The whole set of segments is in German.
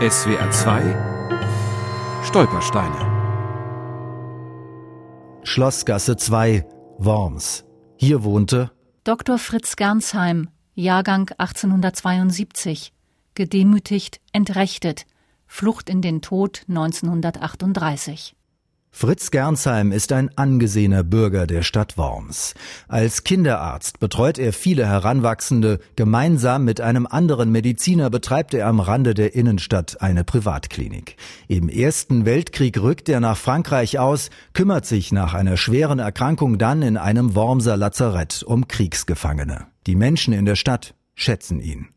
SWR 2 Stolpersteine Schlossgasse 2, Worms. Hier wohnte Dr. Fritz Gernsheim, Jahrgang 1872, gedemütigt, entrechtet, Flucht in den Tod 1938. Fritz Gernsheim ist ein angesehener Bürger der Stadt Worms. Als Kinderarzt betreut er viele Heranwachsende. Gemeinsam mit einem anderen Mediziner betreibt er am Rande der Innenstadt eine Privatklinik. Im Ersten Weltkrieg rückt er nach Frankreich aus, kümmert sich nach einer schweren Erkrankung dann in einem Wormser Lazarett um Kriegsgefangene. Die Menschen in der Stadt schätzen ihn.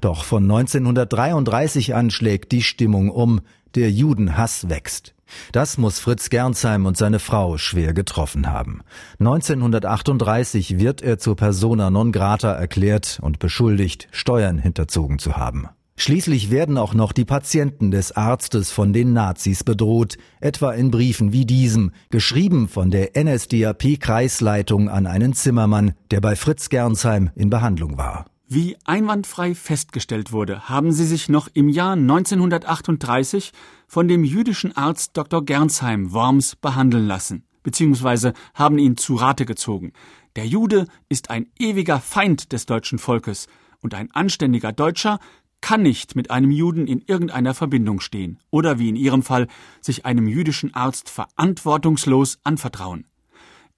Doch von 1933 an schlägt die Stimmung um, der Judenhass wächst. Das muss Fritz Gernsheim und seine Frau schwer getroffen haben. 1938 wird er zur persona non grata erklärt und beschuldigt, Steuern hinterzogen zu haben. Schließlich werden auch noch die Patienten des Arztes von den Nazis bedroht, etwa in Briefen wie diesem, geschrieben von der NSDAP-Kreisleitung an einen Zimmermann, der bei Fritz Gernsheim in Behandlung war. Wie einwandfrei festgestellt wurde, haben sie sich noch im Jahr 1938 von dem jüdischen Arzt Dr. Gernsheim Worms behandeln lassen, beziehungsweise haben ihn zu Rate gezogen. Der Jude ist ein ewiger Feind des deutschen Volkes und ein anständiger Deutscher kann nicht mit einem Juden in irgendeiner Verbindung stehen oder wie in ihrem Fall sich einem jüdischen Arzt verantwortungslos anvertrauen.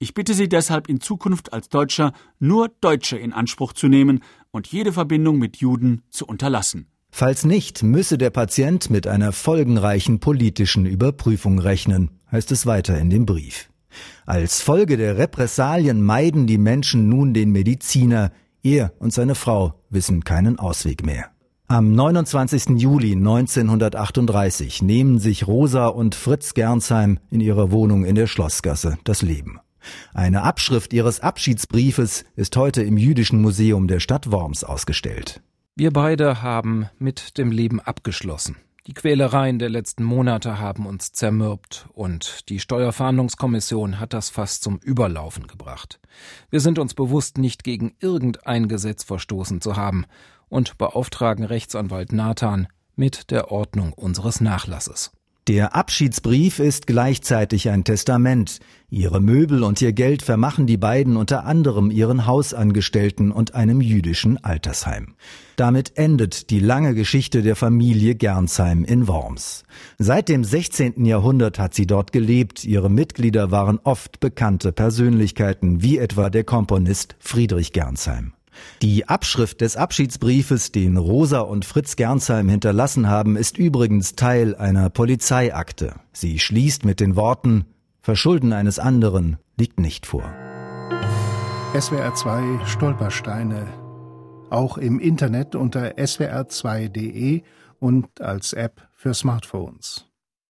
Ich bitte Sie deshalb in Zukunft als Deutscher nur Deutsche in Anspruch zu nehmen und jede Verbindung mit Juden zu unterlassen. Falls nicht, müsse der Patient mit einer folgenreichen politischen Überprüfung rechnen, heißt es weiter in dem Brief. Als Folge der Repressalien meiden die Menschen nun den Mediziner, er und seine Frau wissen keinen Ausweg mehr. Am 29. Juli 1938 nehmen sich Rosa und Fritz Gernsheim in ihrer Wohnung in der Schlossgasse das Leben. Eine Abschrift ihres Abschiedsbriefes ist heute im Jüdischen Museum der Stadt Worms ausgestellt. Wir beide haben mit dem Leben abgeschlossen. Die Quälereien der letzten Monate haben uns zermürbt und die Steuerfahndungskommission hat das fast zum Überlaufen gebracht. Wir sind uns bewusst, nicht gegen irgendein Gesetz verstoßen zu haben und beauftragen Rechtsanwalt Nathan mit der Ordnung unseres Nachlasses. Der Abschiedsbrief ist gleichzeitig ein Testament. Ihre Möbel und ihr Geld vermachen die beiden unter anderem ihren Hausangestellten und einem jüdischen Altersheim. Damit endet die lange Geschichte der Familie Gernsheim in Worms. Seit dem 16. Jahrhundert hat sie dort gelebt. Ihre Mitglieder waren oft bekannte Persönlichkeiten, wie etwa der Komponist Friedrich Gernsheim. Die Abschrift des Abschiedsbriefes, den Rosa und Fritz Gernsheim hinterlassen haben, ist übrigens Teil einer Polizeiakte. Sie schließt mit den Worten Verschulden eines anderen liegt nicht vor. SWR 2 Stolpersteine. Auch im Internet unter swr2.de und als App für Smartphones.